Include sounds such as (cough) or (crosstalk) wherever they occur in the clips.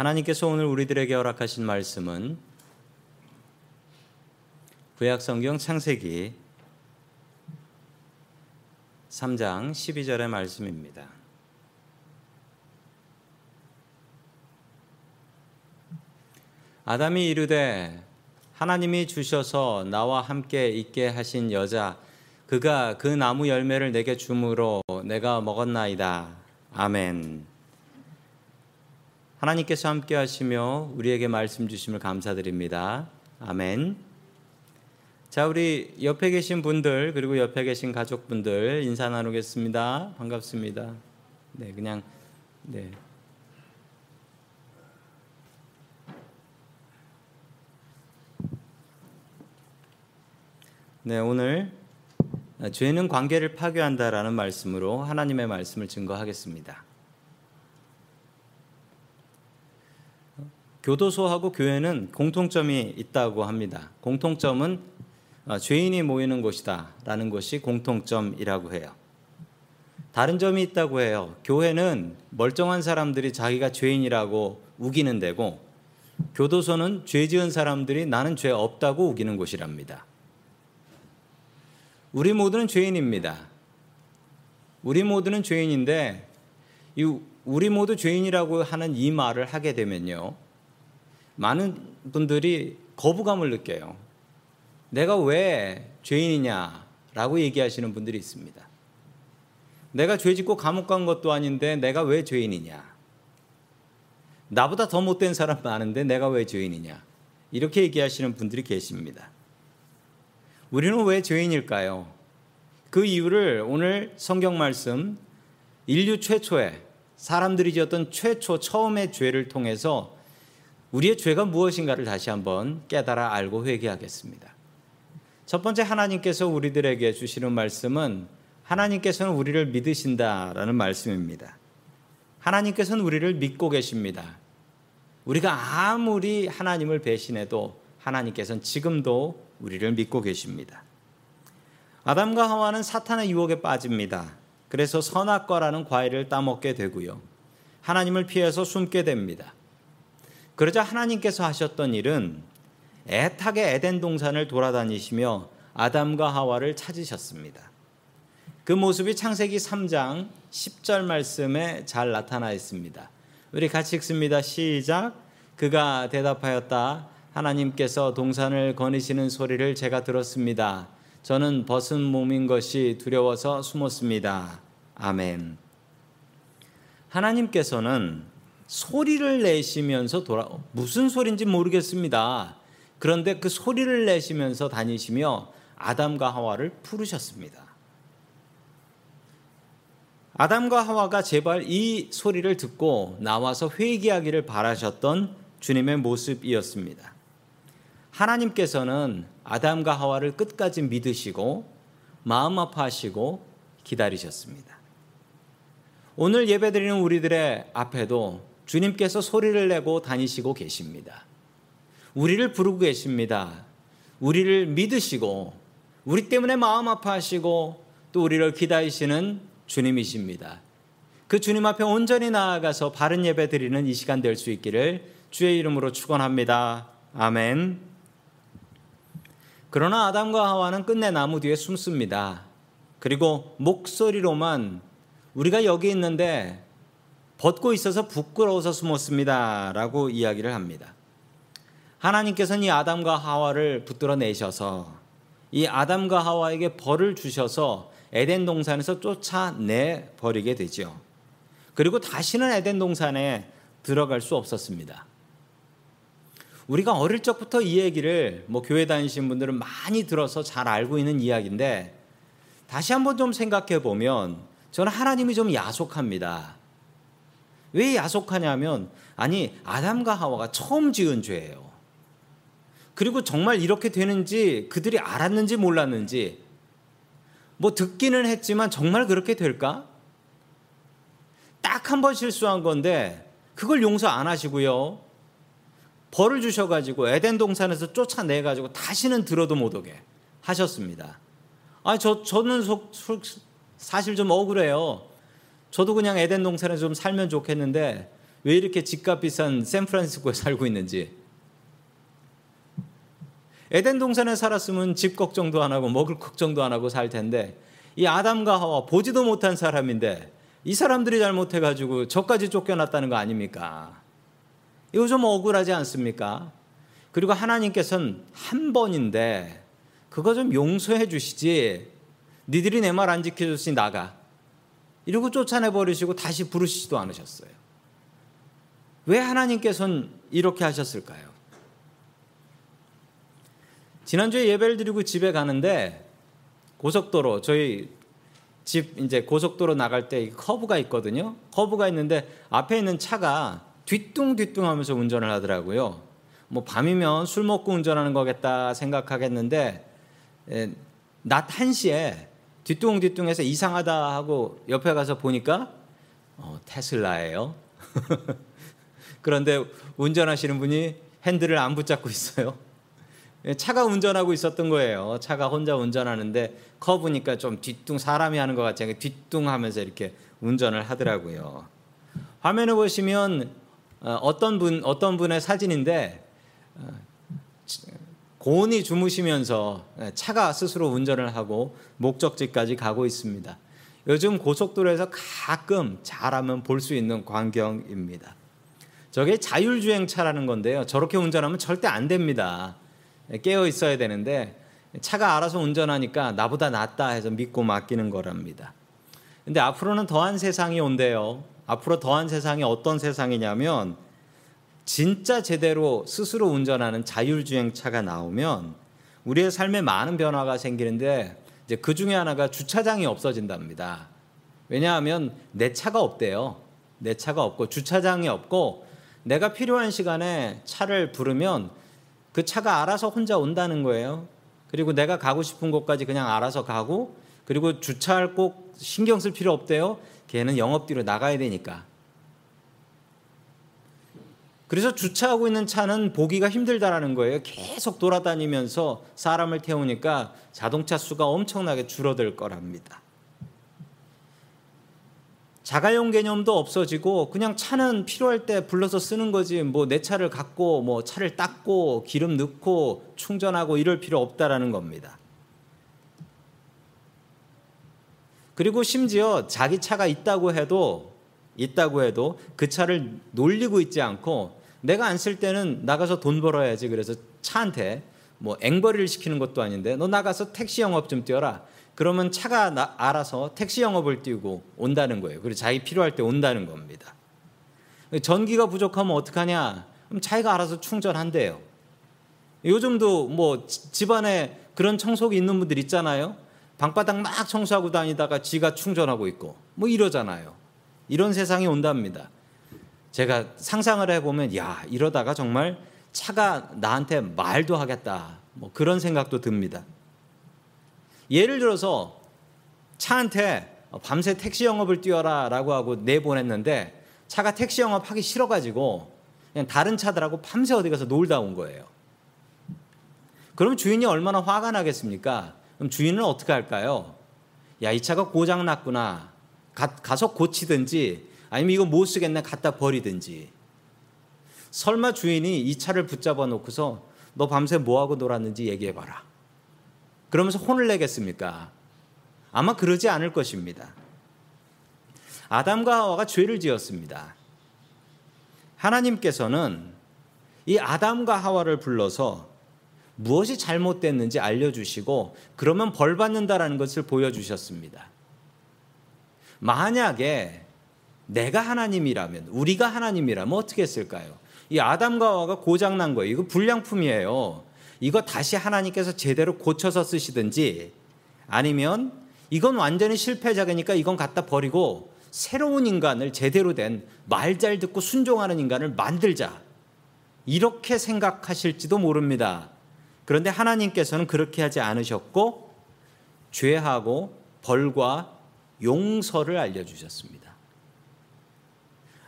하나님께서 오늘 우리들에게 허락하신 말씀은 구약 성경 창세기 3장 12절의 말씀입니다. 아담이 이르되 하나님이 주셔서 나와 함께 있게 하신 여자 그가 그 나무 열매를 내게 주므로 내가 먹었나이다. 아멘. 하나님께서 함께 하시며 우리에게 말씀 주심을 감사드립니다. 아멘. 자, 우리 옆에 계신 분들 그리고 옆에 계신 가족분들 인사 나누겠습니다. 반갑습니다. 네, 그냥 네. 네, 오늘 죄는 관계를 파괴한다라는 말씀으로 하나님의 말씀을 증거하겠습니다. 교도소하고 교회는 공통점이 있다고 합니다. 공통점은 어, 죄인이 모이는 곳이다라는 것이 공통점이라고 해요. 다른 점이 있다고 해요. 교회는 멀쩡한 사람들이 자기가 죄인이라고 우기는 데고 교도소는 죄 지은 사람들이 나는 죄 없다고 우기는 곳이랍니다. 우리 모두는 죄인입니다. 우리 모두는 죄인인데 이 우리 모두 죄인이라고 하는 이 말을 하게 되면요. 많은 분들이 거부감을 느껴요. 내가 왜 죄인이냐라고 얘기하시는 분들이 있습니다. 내가 죄 짓고 감옥 간 것도 아닌데 내가 왜 죄인이냐? 나보다 더 못된 사람 많은데 내가 왜 죄인이냐? 이렇게 얘기하시는 분들이 계십니다. 우리는 왜 죄인일까요? 그 이유를 오늘 성경 말씀 인류 최초의 사람들이 지었던 최초 처음의 죄를 통해서 우리의 죄가 무엇인가를 다시 한번 깨달아 알고 회개하겠습니다. 첫 번째 하나님께서 우리들에게 주시는 말씀은 하나님께서는 우리를 믿으신다라는 말씀입니다. 하나님께서는 우리를 믿고 계십니다. 우리가 아무리 하나님을 배신해도 하나님께서는 지금도 우리를 믿고 계십니다. 아담과 하와는 사탄의 유혹에 빠집니다. 그래서 선악과라는 과일을 따먹게 되고요. 하나님을 피해서 숨게 됩니다. 그러자 하나님께서 하셨던 일은 애타게 에덴 동산을 돌아다니시며 아담과 하와를 찾으셨습니다. 그 모습이 창세기 3장 10절 말씀에 잘 나타나 있습니다. 우리 같이 읽습니다. 시작. 그가 대답하였다. 하나님께서 동산을 거니시는 소리를 제가 들었습니다. 저는 벗은 몸인 것이 두려워서 숨었습니다. 아멘. 하나님께서는 소리를 내시면서 돌아 무슨 소리인지 모르겠습니다. 그런데 그 소리를 내시면서 다니시며 아담과 하와를 부르셨습니다. 아담과 하와가 제발 이 소리를 듣고 나와서 회개하기를 바라셨던 주님의 모습이었습니다. 하나님께서는 아담과 하와를 끝까지 믿으시고 마음 아파하시고 기다리셨습니다. 오늘 예배드리는 우리들의 앞에도 주님께서 소리를 내고 다니시고 계십니다. 우리를 부르고 계십니다. 우리를 믿으시고 우리 때문에 마음 아파하시고 또 우리를 기다리시는 주님이십니다. 그 주님 앞에 온전히 나아가서 바른 예배 드리는 이 시간 될 수 있기를 주의 이름으로 축원합니다. 아멘. 그러나 아담과 하와는 끝내 나무 뒤에 숨습니다. 그리고 목소리로만 우리가 여기 있는데 벗고 있어서 부끄러워서 숨었습니다. 라고 이야기를 합니다. 하나님께서는 이 아담과 하와를 붙들어 내셔서 이 아담과 하와에게 벌을 주셔서 에덴 동산에서 쫓아내 버리게 되죠. 그리고 다시는 에덴 동산에 들어갈 수 없었습니다. 우리가 어릴 적부터 이 얘기를 뭐 교회 다니신 분들은 많이 들어서 잘 알고 있는 이야기인데 다시 한번 좀 생각해 보면 저는 하나님이 좀 야속합니다. 왜 야속하냐면 아니 아담과 하와가 처음 지은 죄예요. 그리고 정말 이렇게 되는지 그들이 알았는지 몰랐는지 뭐 듣기는 했지만 정말 그렇게 될까? 딱 한 번 실수한 건데 그걸 용서 안 하시고요. 벌을 주셔가지고 에덴 동산에서 쫓아내가지고 다시는 들어도 못 오게 하셨습니다. 아, 저 저는 속, 사실 좀 억울해요. 저도 그냥 에덴 동산에서 좀 살면 좋겠는데 왜 이렇게 집값 비싼 샌프란시스코에 살고 있는지. 에덴 동산에 살았으면 집 걱정도 안 하고 먹을 걱정도 안 하고 살 텐데 이 아담과 하와 보지도 못한 사람인데 이 사람들이 잘못해 가지고 저까지 쫓겨났다는 거 아닙니까? 이거 좀 억울하지 않습니까? 그리고 하나님께서는 한 번인데 그거 좀 용서해 주시지. 니들이 내 말 안 지켜줬으니 나가. 이러고 쫓아내 버리시고 다시 부르시지도 않으셨어요. 왜 하나님께서는 이렇게 하셨을까요? 지난주에 예배를 드리고 집에 가는데 고속도로 저희 집 이제 고속도로 나갈 때 커브가 있거든요. 커브가 있는데 앞에 있는 차가 뒤뚱뒤뚱 하면서 운전을 하더라고요. 뭐 밤이면 술 먹고 운전하는 거겠다 생각하겠는데 예, 낮 1시에 뒤뚱뒤뚱해서 이상하다 하고 옆에 가서 보니까 어, 테슬라예요. (laughs) 그런데 운전하시는 분이 핸들을 안 붙잡고 있어요. 예, 차가 운전하고 있었던 거예요. 차가 혼자 운전하는데 커브니까 좀 뒤뚱 사람이 하는 것 않게 뒤뚱하면서 이렇게 운전을 하더라고요. 화면을 보시면 어, 어떤 분 어떤 분의 사진인데 어, 고온이 주무시면서 예, 차가 스스로 운전을 하고 목적지까지 가고 있습니다. 요즘 고속도로에서 가끔 잘하면 볼 수 있는 광경입니다. 저게 자율주행차라는 건데요. 저렇게 운전하면 절대 안 됩니다. 예, 깨어 있어야 되는데 차가 알아서 운전하니까 나보다 낫다 해서 믿고 맡기는 거랍니다. 근데 앞으로는 더한 세상이 온대요. 앞으로 더한 세상이 어떤 세상이냐면 진짜 제대로 스스로 운전하는 자율주행차가 나오면 우리의 삶에 많은 변화가 생기는데 이제 그 중에 하나가 주차장이 없어진답니다. 왜냐하면 내 차가 없대요. 내 차가 없고 주차장이 없고 내가 필요한 시간에 차를 부르면 그 차가 알아서 혼자 온다는 거예요. 그리고 내가 가고 싶은 곳까지 그냥 알아서 가고 그리고 주차할 꼭 신경 쓸 필요 없대요. 걔는 영업 뒤로 나가야 되니까. 그래서 주차하고 있는 차는 보기가 힘들다라는 거예요. 계속 돌아다니면서 사람을 태우니까 자동차 수가 엄청나게 줄어들 거랍니다. 자가용 개념도 없어지고 그냥 차는 필요할 때 불러서 쓰는 거지 뭐 내 차를 갖고 뭐 차를 닦고 기름 넣고 충전하고 이럴 필요 없다라는 겁니다. 그리고 심지어 자기 차가 있다고 해도 있다고 해도 그 차를 놀리고 있지 않고 내가 안 쓸 때는 나가서 돈 벌어야지. 그래서 차한테 뭐 앵벌이를 시키는 것도 아닌데 너 나가서 택시 영업 좀 뛰어라. 그러면 차가 나, 알아서 택시 영업을 뛰고 온다는 거예요. 그리고 자기 필요할 때 온다는 겁니다. 전기가 부족하면 어떡하냐? 그럼 자기가 알아서 충전한대요. 요즘도 뭐 집안에 그런 청소기 있는 분들 있잖아요. 방바닥 막 청소하고 다니다가 지가 충전하고 있고 뭐 이러잖아요. 이런 세상이 온답니다. 제가 상상을 해보면 야 이러다가 정말 차가 나한테 말도 하겠다 뭐 그런 생각도 듭니다. 예를 들어서 차한테 밤새 택시 영업을 뛰어라라고 하고 내보냈는데 차가 택시 영업 하기 싫어가지고 그냥 다른 차들하고 밤새 어디 가서 놀다 온 거예요. 그럼 주인이 얼마나 화가 나겠습니까? 그럼 주인은 어떻게 할까요? 야, 이 차가 고장 났구나. 가, 가서 고치든지 아니면 이거 못 쓰겠네 갖다 버리든지. 설마 주인이 이 차를 붙잡아 놓고서 너 밤새 뭐 하고 놀았는지 얘기해 봐라. 그러면서 혼을 내겠습니까? 아마 그러지 않을 것입니다. 아담과 하와가 죄를 지었습니다. 하나님께서는 이 아담과 하와를 불러서 무엇이 잘못됐는지 알려주시고 그러면 벌 받는다라는 것을 보여주셨습니다. 만약에 내가 하나님이라면 우리가 하나님이라면 어떻게 했을까요? 이 아담과 하와가 고장 난 거예요. 이거 불량품이에요. 이거 다시 하나님께서 제대로 고쳐서 쓰시든지 아니면 이건 완전히 실패작이니까 이건 갖다 버리고 새로운 인간을 제대로 된 말 잘 듣고 순종하는 인간을 만들자. 이렇게 생각하실지도 모릅니다. 그런데 하나님께서는 그렇게 하지 않으셨고 죄하고 벌과 용서를 알려주셨습니다.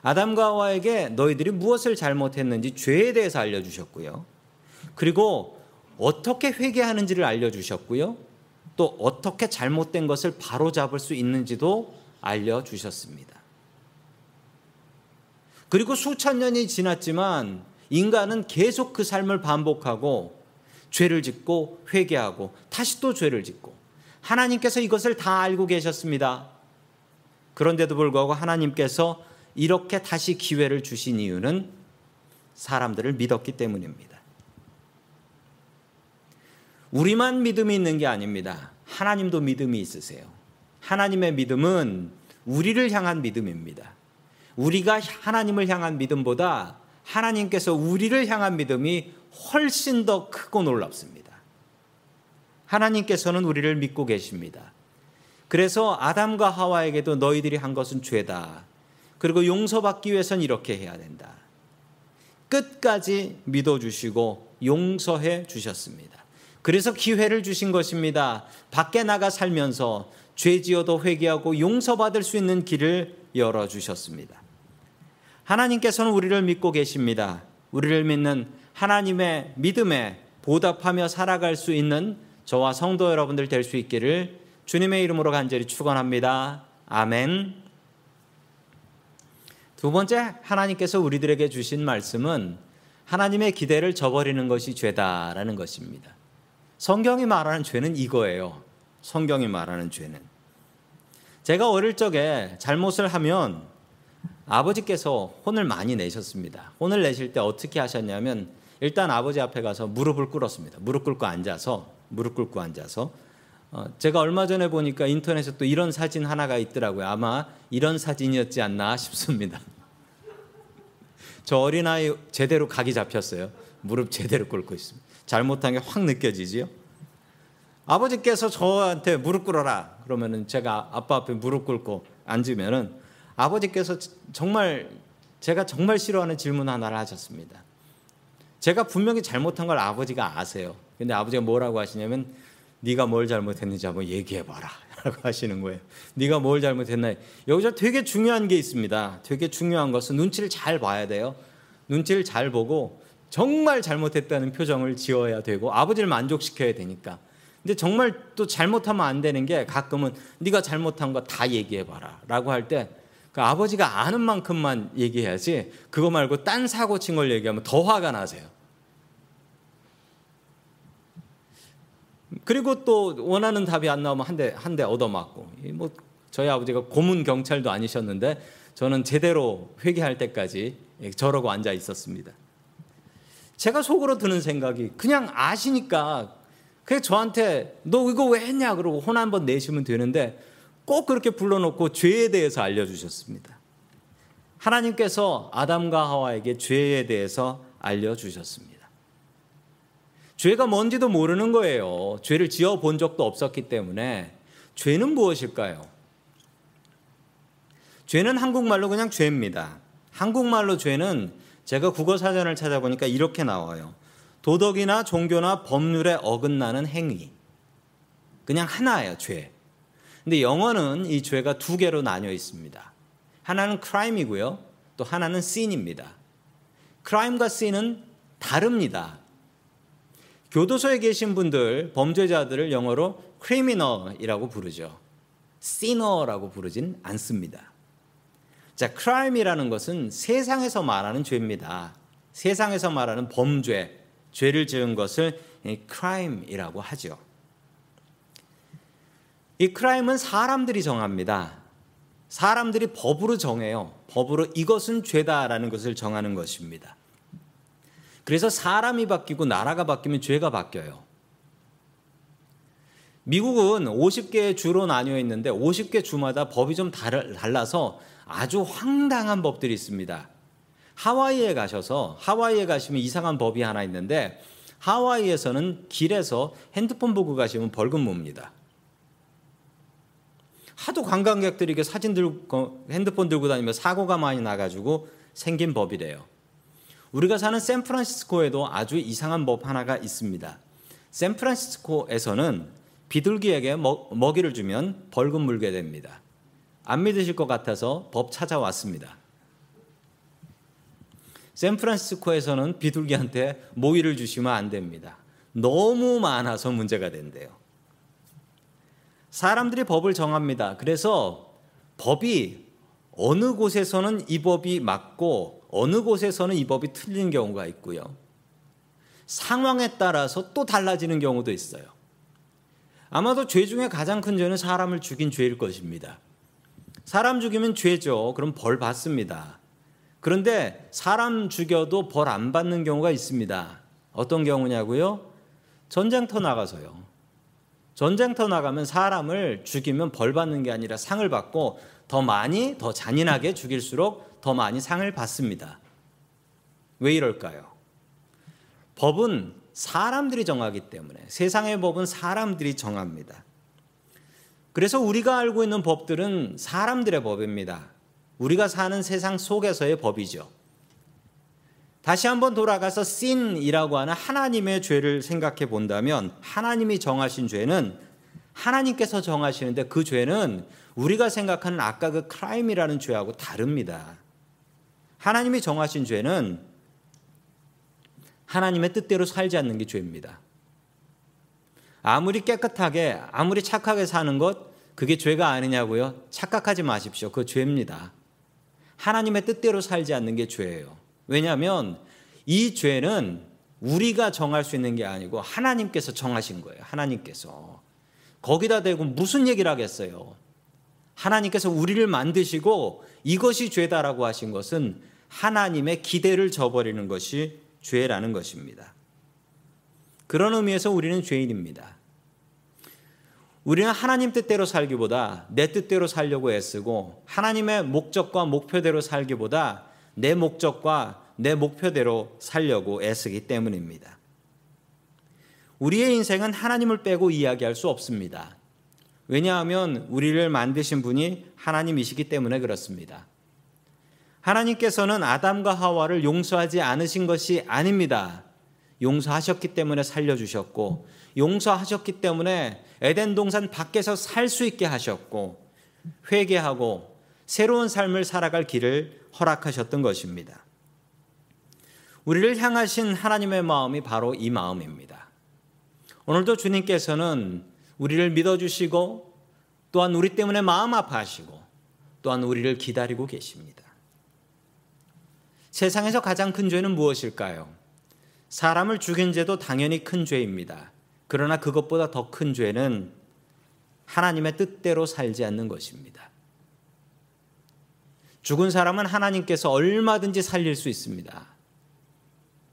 아담과 하와에게 너희들이 무엇을 잘못했는지 죄에 대해서 알려주셨고요. 그리고 어떻게 회개하는지를 알려주셨고요. 또 어떻게 잘못된 것을 바로잡을 수 있는지도 알려주셨습니다. 그리고 수천 년이 지났지만 인간은 계속 그 삶을 반복하고 죄를 짓고 회개하고 다시 또 죄를 짓고 하나님께서 이것을 다 알고 계셨습니다. 그런데도 불구하고 하나님께서 이렇게 다시 기회를 주신 이유는 사람들을 믿었기 때문입니다. 우리만 믿음이 있는 게 아닙니다. 하나님도 믿음이 있으세요. 하나님의 믿음은 우리를 향한 믿음입니다. 우리가 하나님을 향한 믿음보다 하나님께서 우리를 향한 믿음이 훨씬 더 크고 놀랍습니다. 하나님께서는 우리를 믿고 계십니다. 그래서 아담과 하와에게도 너희들이 한 것은 죄다. 그리고 용서받기 위해서는 이렇게 해야 된다. 끝까지 믿어주시고 용서해 주셨습니다. 그래서 기회를 주신 것입니다. 밖에 나가 살면서 죄 지어도 회개하고 용서받을 수 있는 길을 열어 주셨습니다. 하나님께서는 우리를 믿고 계십니다. 우리를 믿는 하나님의 믿음에 보답하며 살아갈 수 있는 저와 성도 여러분들 될 수 있기를 주님의 이름으로 간절히 축원합니다. 아멘. 두 번째 하나님께서 우리들에게 주신 말씀은 하나님의 기대를 저버리는 것이 죄다라는 것입니다. 성경이 말하는 죄는 이거예요. 성경이 말하는 죄는 제가 어릴 적에 잘못을 하면 아버지께서 혼을 많이 내셨습니다. 혼을 내실 때 어떻게 하셨냐면 일단 아버지 앞에 가서 무릎을 꿇었습니다. 무릎 꿇고 앉아서 무릎 꿇고 앉아서 어, 제가 얼마 전에 보니까 인터넷에 또 이런 사진 하나가 있더라고요. 아마 이런 사진이었지 않나 싶습니다. 저 어린아이 제대로 각이 잡혔어요. 무릎 제대로 꿇고 있습니다. 잘못한 게 확 느껴지지요. 아버지께서 저한테 무릎 꿇어라 그러면은 제가 아빠 앞에 무릎 꿇고 앉으면은 아버지께서 정말 제가 정말 싫어하는 질문 하나를 하셨습니다. 제가 분명히 잘못한 걸 아버지가 아세요. 근데 아버지가 뭐라고 하시냐면 네가 뭘 잘못했는지 한번 얘기해 봐라. 라고 (laughs) 하시는 거예요. 네가 뭘 잘못했나? 여기서 되게 중요한 게 있습니다. 되게 중요한 것은 눈치를 잘 봐야 돼요. 눈치를 잘 보고 정말 잘못했다는 표정을 지어야 되고 아버지를 만족시켜야 되니까. 근데 정말 또 잘못하면 안 되는 게 가끔은 네가 잘못한 거 다 얘기해 봐라라고 할때 그 아버지가 아는 만큼만 얘기해야지 그거 말고 딴 사고 친 걸 얘기하면 더 화가 나세요. 그리고 또 원하는 답이 안 나오면 한 대 한 대 얻어맞고 뭐 저희 아버지가 고문 경찰도 아니셨는데 저는 제대로 회개할 때까지 저러고 앉아 있었습니다. 제가 속으로 드는 생각이 그냥 아시니까 그냥 저한테 너 이거 왜 했냐 그러고 혼 한 번 내시면 되는데 꼭 그렇게 불러놓고 죄에 대해서 알려주셨습니다. 하나님께서 아담과 하와에게 죄에 대해서 알려주셨습니다. 죄가 뭔지도 모르는 거예요. 죄를 지어 본 적도 없었기 때문에 죄는 무엇일까요? 죄는 한국말로 그냥 죄입니다. 한국말로 죄는 제가 국어 사전을 찾아보니까 이렇게 나와요. 도덕이나 종교나 법률에 어긋나는 행위. 그냥 하나예요, 죄. 근데 영어는 이 죄가 두 개로 나뉘어 있습니다. 하나는 crime이고요. 또 하나는 sin입니다. crime과 sin은 다릅니다. 교도소에 계신 분들, 범죄자들을 영어로 criminal이라고 부르죠. sinner라고 부르진 않습니다. 자, crime이라는 것은 세상에서 말하는 죄입니다. 세상에서 말하는 범죄, 죄를 지은 것을 crime이라고 하죠. 이 크라임은 사람들이 정합니다. 사람들이 법으로 정해요. 법으로 이것은 죄다라는 것을 정하는 것입니다. 그래서 사람이 바뀌고 나라가 바뀌면 죄가 바뀌어요. 미국은 50개의 주로 나뉘어 있는데 50개 주마다 법이 좀 달라서 아주 황당한 법들이 있습니다. 하와이에 가셔서 하와이에 가시면 이상한 법이 하나 있는데 하와이에서는 길에서 핸드폰 보고 가시면 벌금 묻니다. 하도 관광객들이 게 사진 들고 핸드폰 들고 다니면 사고가 많이 나가지고 생긴 법이래요. 우리가 사는 샌프란시스코에도 아주 이상한 법 하나가 있습니다. 샌프란시스코에서는 비둘기에게 먹, 이를 주면 벌금 물게 됩니다. 안 믿으실 것 같아서 법 찾아왔습니다. 샌프란시스코에서는 비둘기한테 모이를 주시면 안 됩니다. 너무 많아서 문제가 된대요. 사람들이 법을 정합니다. 그래서 법이 어느 곳에서는 이 법이 맞고 어느 곳에서는 이 법이 틀린 경우가 있고요. 상황에 따라서 또 달라지는 경우도 있어요. 아마도 죄 중에 가장 큰 죄는 사람을 죽인 죄일 것입니다. 사람 죽이면 죄죠. 그럼 벌 받습니다. 그런데 사람 죽여도 벌 안 받는 경우가 있습니다. 어떤 경우냐고요? 전쟁터 나가서요. 전쟁터 나가면 사람을 죽이면 벌 받는 게 아니라 상을 받고 더 많이 더 잔인하게 죽일수록 더 많이 상을 받습니다. 왜 이럴까요? 법은 사람들이 정하기 때문에 세상의 법은 사람들이 정합니다. 그래서 우리가 알고 있는 법들은 사람들의 법입니다. 우리가 사는 세상 속에서의 법이죠. 다시 한번 돌아가서 sin이라고 하는 하나님의 죄를 생각해 본다면 하나님이 정하신 죄는 하나님께서 정하시는데 그 죄는 우리가 생각하는 아까 그 크라임이라는 죄하고 다릅니다. 하나님이 정하신 죄는 하나님의 뜻대로 살지 않는 게 죄입니다. 아무리 깨끗하게 아무리 착하게 사는 것 그게 죄가 아니냐고요? 착각하지 마십시오. 그 죄입니다. 하나님의 뜻대로 살지 않는 게 죄예요. 왜냐하면 이 죄는 우리가 정할 수 있는 게 아니고 하나님께서 정하신 거예요. 하나님께서. 거기다 대고 무슨 얘기를 하겠어요? 하나님께서 우리를 만드시고 이것이 죄다라고 하신 것은 하나님의 기대를 저버리는 것이 죄라는 것입니다. 그런 의미에서 우리는 죄인입니다. 우리는 하나님 뜻대로 살기보다 내 뜻대로 살려고 애쓰고 하나님의 목적과 목표대로 살기보다 내 목적과 내 목표대로 살려고 애쓰기 때문입니다. 우리의 인생은 하나님을 빼고 이야기할 수 없습니다. 왜냐하면 우리를 만드신 분이 하나님이시기 때문에 그렇습니다. 하나님께서는 아담과 하와를 용서하지 않으신 것이 아닙니다. 용서하셨기 때문에 살려주셨고, 용서하셨기 때문에 에덴 동산 밖에서 살 수 있게 하셨고, 회개하고 새로운 삶을 살아갈 길을 허락하셨던 것입니다. 우리를 향하신 하나님의 마음이 바로 이 마음입니다. 오늘도 주님께서는 우리를 믿어주시고 또한 우리 때문에 마음 아파하시고 또한 우리를 기다리고 계십니다. 세상에서 가장 큰 죄는 무엇일까요? 사람을 죽인 죄도 당연히 큰 죄입니다. 그러나 그것보다 더 큰 죄는 하나님의 뜻대로 살지 않는 것입니다. 죽은 사람은 하나님께서 얼마든지 살릴 수 있습니다.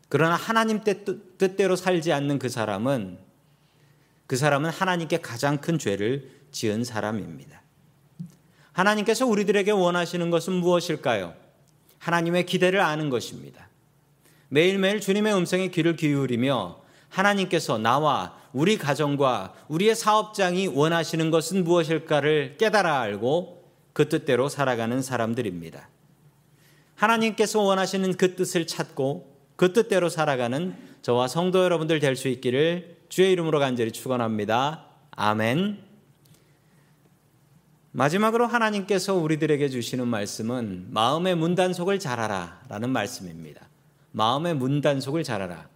그러나 하나님 뜻대로 살지 않는 그 사람은 그 사람은 하나님께 가장 큰 죄를 지은 사람입니다. 하나님께서 우리들에게 원하시는 것은 무엇일까요? 하나님의 기대를 아는 것입니다. 매일매일 주님의 음성에 귀를 기울이며 하나님께서 나와 우리 가정과 우리의 사업장이 원하시는 것은 무엇일까를 깨달아 알고 그 뜻대로 살아가는 사람들입니다. 하나님께서 원하시는 그 뜻을 찾고 그 뜻대로 살아가는 저와 성도 여러분들 될 수 있기를 주의 이름으로 간절히 축원합니다. 아멘. 마지막으로 하나님께서 우리들에게 주시는 말씀은 마음의 문단속을 잘하라 라는 말씀입니다. 마음의 문단속을 잘하라.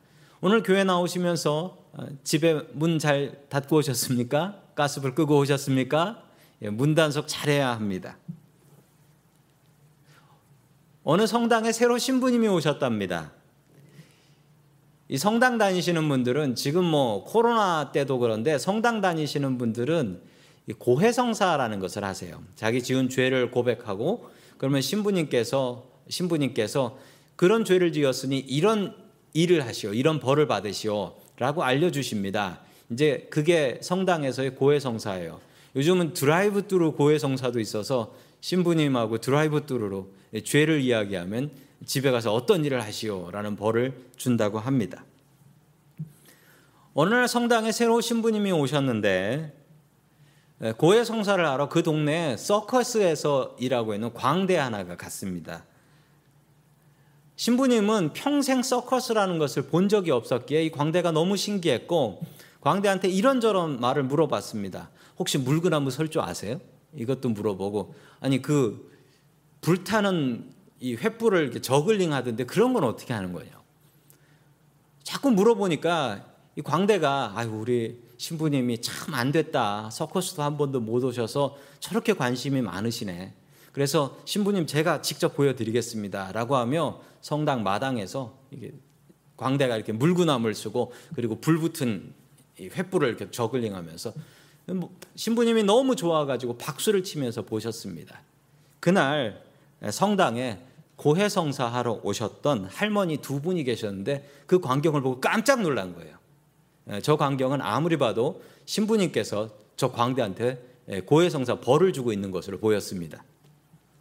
오늘 교회 나오시면서 어, 집에 문 잘 닫고 오셨습니까? 가스불 끄고 오셨습니까? 예, 문단속 잘해야 합니다. 어느 성당에 새로 신부님이 오셨답니다. 이 성당 다니시는 분들은 지금 뭐 코로나 때도 그런데 성당 다니시는 분들은 고해성사라는 것을 하세요. 자기 지은 죄를 고백하고 그러면 신부님께서 신부님께서 그런 죄를 지었으니 이런 일을 하시오, 이런 벌을 받으시오라고 알려 주십니다. 이제 그게 성당에서의 고해성사예요. 요즘은 드라이브 스루 고해성사도 있어서 신부님하고 드라이브 스루로 죄를 이야기하면 집에 가서 어떤 일을 하시오라는 벌을 준다고 합니다. 어느 날 성당에 새로 신부님이 오셨는데 예, 고해 성사를 하러 그 동네에 서커스에서 일하고 있는 광대 하나가 갔습니다. 신부님은 평생 서커스라는 것을 본 적이 없었기에 이 광대가 너무 신기했고 광대한테 이런저런 말을 물어봤습니다. 혹시 물구나무 설줄 아세요? 이것도 물어보고 아니 그 불타는 이 횃불을 저글링 하던데 그런 건 어떻게 하는 거냐? 자꾸 물어보니까 이 광대가 아유 우리 신부님이 참 안 됐다. 서커스도 한 번도 못 오셔서 저렇게 관심이 많으시네. 그래서 신부님 제가 직접 보여드리겠습니다라고 하며 성당 마당에서 이게 광대가 이렇게 물구나무를 쓰고 그리고 불 붙은 횃불을 이렇게 저글링하면서 뭐 신부님이 너무 좋아가지고 박수를 치면서 보셨습니다. 그날 성당에 고해성사 하러 오셨던 할머니 두 분이 계셨는데 그 광경을 보고 깜짝 놀란 거예요. 예, 저 광경은 아무리 봐도 신부님께서 저 광대한테 예, 고해성사 벌을 주고 있는 것으로 보였습니다.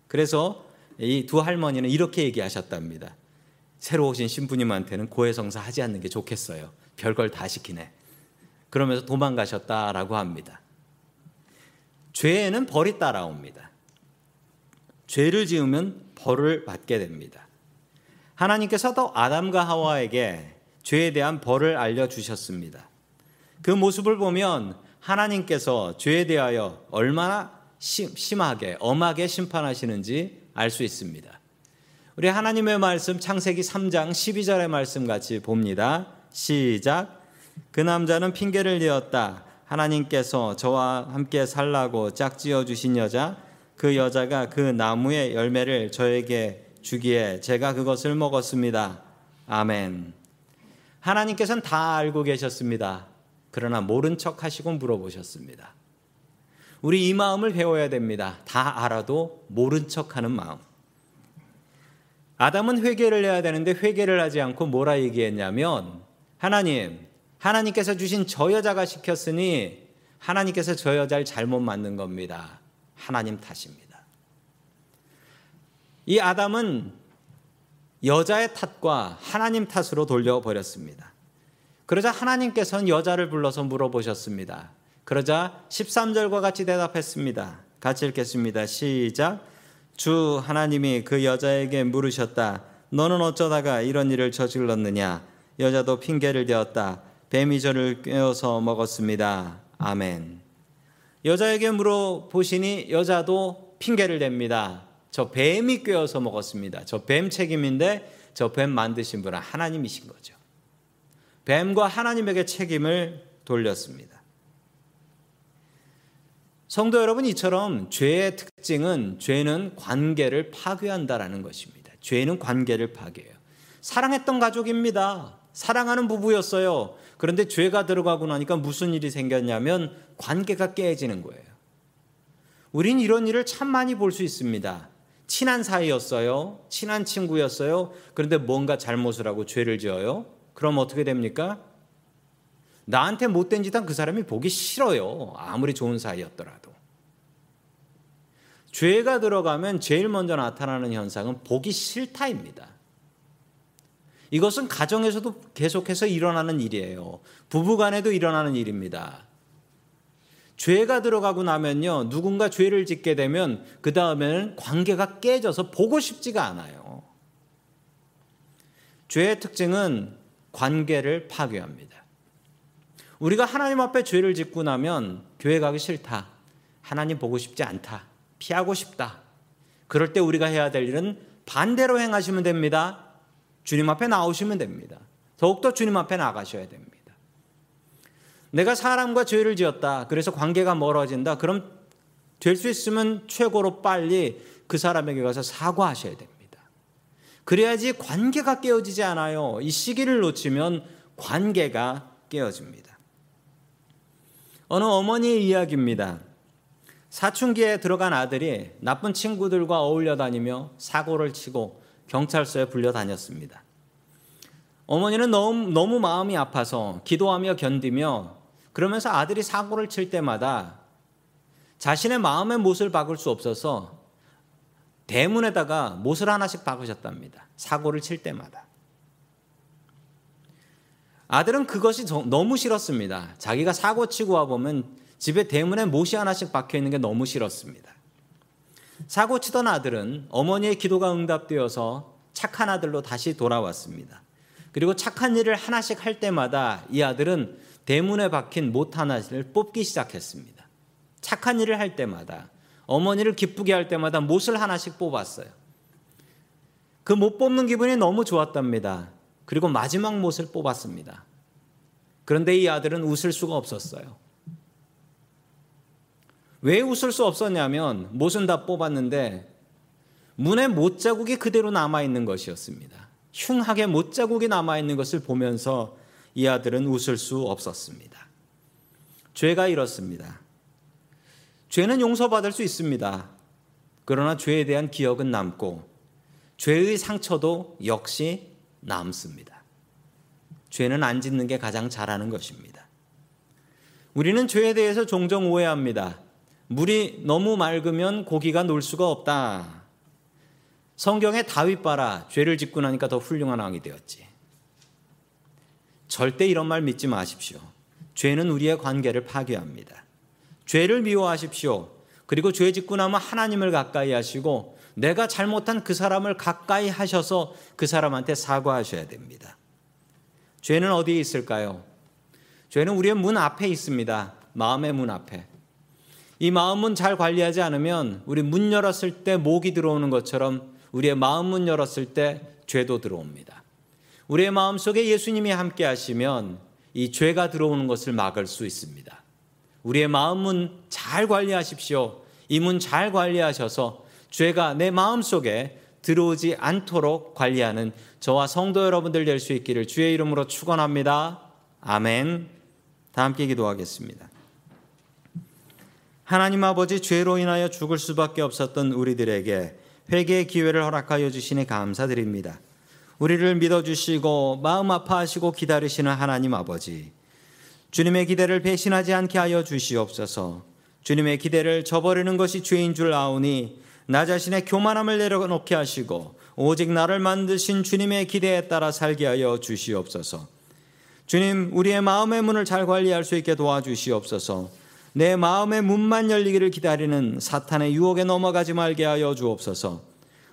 그래서 이 두 할머니는 이렇게 얘기하셨답니다. 새로 오신 신부님한테는 고해성사 하지 않는 게 좋겠어요. 별걸 다 시키네. 그러면서 도망가셨다라고 합니다. 죄에는 벌이 따라옵니다. 죄를 지으면 벌을 받게 됩니다. 하나님께서도 아담과 하와에게 죄에 대한 벌을 알려주셨습니다. 그 모습을 보면 하나님께서 죄에 대하여 얼마나 심하게, 엄하게 심판하시는지 알 수 있습니다. 우리 하나님의 말씀 창세기 3장 12절의 말씀 같이 봅니다. 시작. 그 남자는 핑계를 대었다. 하나님께서 저와 함께 살라고 짝지어 주신 여자, 그 여자가 그 나무의 열매를 저에게 주기에 제가 그것을 먹었습니다. 아멘. 하나님께서는 다 알고 계셨습니다. 그러나 모른 척 하시고 물어보셨습니다. 우리 이 마음을 배워야 됩니다. 다 알아도 모른 척 하는 마음. 아담은 회개를 해야 되는데 회개를 하지 않고 뭐라 얘기했냐면 하나님, 하나님께서 주신 저 여자가 시켰으니 하나님께서 저 여자를 잘못 만든 겁니다. 하나님 탓입니다. 이 아담은 여자의 탓과 하나님 탓으로 돌려버렸습니다. 그러자 하나님께서는 여자를 불러서 물어보셨습니다. 그러자 13절과 같이 대답했습니다. 같이 읽겠습니다. 시작. 주 하나님이 그 여자에게 물으셨다. 너는 어쩌다가 이런 일을 저질렀느냐? 여자도 핑계를 대었다. 뱀이 저를 꿰어서 먹었습니다. 아멘. 여자에게 물어보시니 여자도 핑계를 댑니다. 저 뱀이 꿰어서 먹었습니다. 저 뱀 책임인데 저 뱀 만드신 분은 하나님이신 거죠. 뱀과 하나님에게 책임을 돌렸습니다. 성도 여러분 이처럼 죄의 특징은 죄는 관계를 파괴한다라는 것입니다. 죄는 관계를 파괴해요. 사랑했던 가족입니다. 사랑하는 부부였어요. 그런데 죄가 들어가고 나니까 무슨 일이 생겼냐면 관계가 깨지는 거예요. 우린 이런 일을 참 많이 볼 수 있습니다. 친한 사이였어요. 친한 친구였어요. 그런데 뭔가 잘못을 하고 죄를 지어요. 그럼 어떻게 됩니까? 나한테 못된 짓 한 그 사람이 보기 싫어요. 아무리 좋은 사이였더라도. 죄가 들어가면 제일 먼저 나타나는 현상은 보기 싫다입니다. 이것은 가정에서도 계속해서 일어나는 일이에요. 부부 간에도 일어나는 일입니다. 죄가 들어가고 나면요. 누군가 죄를 짓게 되면 그 다음에는 관계가 깨져서 보고 싶지가 않아요. 죄의 특징은 관계를 파괴합니다. 우리가 하나님 앞에 죄를 짓고 나면 교회 가기 싫다. 하나님 보고 싶지 않다. 피하고 싶다. 그럴 때 우리가 해야 될 일은 반대로 행하시면 됩니다. 주님 앞에 나오시면 됩니다. 더욱더 주님 앞에 나가셔야 됩니다. 내가 사람과 죄를 지었다. 그래서 관계가 멀어진다. 그럼 될 수 있으면 최고로 빨리 그 사람에게 가서 사과하셔야 됩니다. 그래야지 관계가 깨어지지 않아요. 이 시기를 놓치면 관계가 깨어집니다. 어느 어머니의 이야기입니다. 사춘기에 들어간 아들이 나쁜 친구들과 어울려 다니며 사고를 치고 경찰서에 불려 다녔습니다. 어머니는 너무, 너무 마음이 아파서 기도하며 견디며 그러면서 아들이 사고를 칠 때마다 자신의 마음의 못을 박을 수 없어서 대문에다가 못을 하나씩 박으셨답니다. 사고를 칠 때마다. 아들은 그것이 너무 싫었습니다. 자기가 사고 치고 와보면 집에 대문에 못이 하나씩 박혀 있는 게 너무 싫었습니다. 사고 치던 아들은 어머니의 기도가 응답되어서 착한 아들로 다시 돌아왔습니다. 그리고 착한 일을 하나씩 할 때마다 이 아들은 대문에 박힌 못 하나를 뽑기 시작했습니다. 착한 일을 할 때마다 어머니를 기쁘게 할 때마다 못을 하나씩 뽑았어요. 그 못 뽑는 기분이 너무 좋았답니다. 그리고 마지막 못을 뽑았습니다. 그런데 이 아들은 웃을 수가 없었어요. 왜 웃을 수 없었냐면 못은 다 뽑았는데 문에 못 자국이 그대로 남아 있는 것이었습니다. 흉하게 못 자국이 남아 있는 것을 보면서 이 아들은 웃을 수 없었습니다. 죄가 이렇습니다. 죄는 용서받을 수 있습니다. 그러나 죄에 대한 기억은 남고 죄의 상처도 역시 남습니다. 죄는 안 짓는 게 가장 잘하는 것입니다. 우리는 죄에 대해서 종종 오해합니다. 물이 너무 맑으면 고기가 놀 수가 없다. 성경에 다윗 봐라. 죄를 짓고 나니까 더 훌륭한 왕이 되었지. 절대 이런 말 믿지 마십시오. 죄는 우리의 관계를 파괴합니다. 죄를 미워하십시오. 그리고 죄 짓고 나면 하나님을 가까이 하시고 내가 잘못한 그 사람을 가까이 하셔서 그 사람한테 사과하셔야 됩니다. 죄는 어디에 있을까요? 죄는 우리의 문 앞에 있습니다. 마음의 문 앞에. 이 마음문 잘 관리하지 않으면 우리 문 열었을 때 목이 들어오는 것처럼 우리의 마음 문 열었을 때 죄도 들어옵니다. 우리의 마음 속에 예수님이 함께 하시면 이 죄가 들어오는 것을 막을 수 있습니다. 우리의 마음 문 잘 관리하십시오. 이 문 잘 관리하셔서 죄가 내 마음 속에 들어오지 않도록 관리하는 저와 성도 여러분들 될 수 있기를 주의 이름으로 축원합니다. 아멘. 다 함께 기도하겠습니다. 하나님 아버지 죄로 인하여 죽을 수밖에 없었던 우리들에게 회개의 기회를 허락하여 주시니 감사드립니다. 우리를 믿어주시고 마음 아파하시고 기다리시는 하나님 아버지. 주님의 기대를 배신하지 않게 하여 주시옵소서. 주님의 기대를 저버리는 것이 죄인 줄 아오니 나 자신의 교만함을 내려놓게 하시고 오직 나를 만드신 주님의 기대에 따라 살게 하여 주시옵소서. 주님, 우리의 마음의 문을 잘 관리할 수 있게 도와주시옵소서. 내 마음의 문만 열리기를 기다리는 사탄의 유혹에 넘어가지 말게 하여 주옵소서.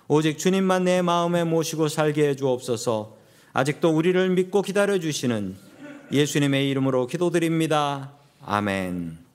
오직 주님만 내 마음에 모시고 살게 해 주옵소서. 아직도 우리를 믿고 기다려 주시는 예수님의 이름으로 기도드립니다. 아멘.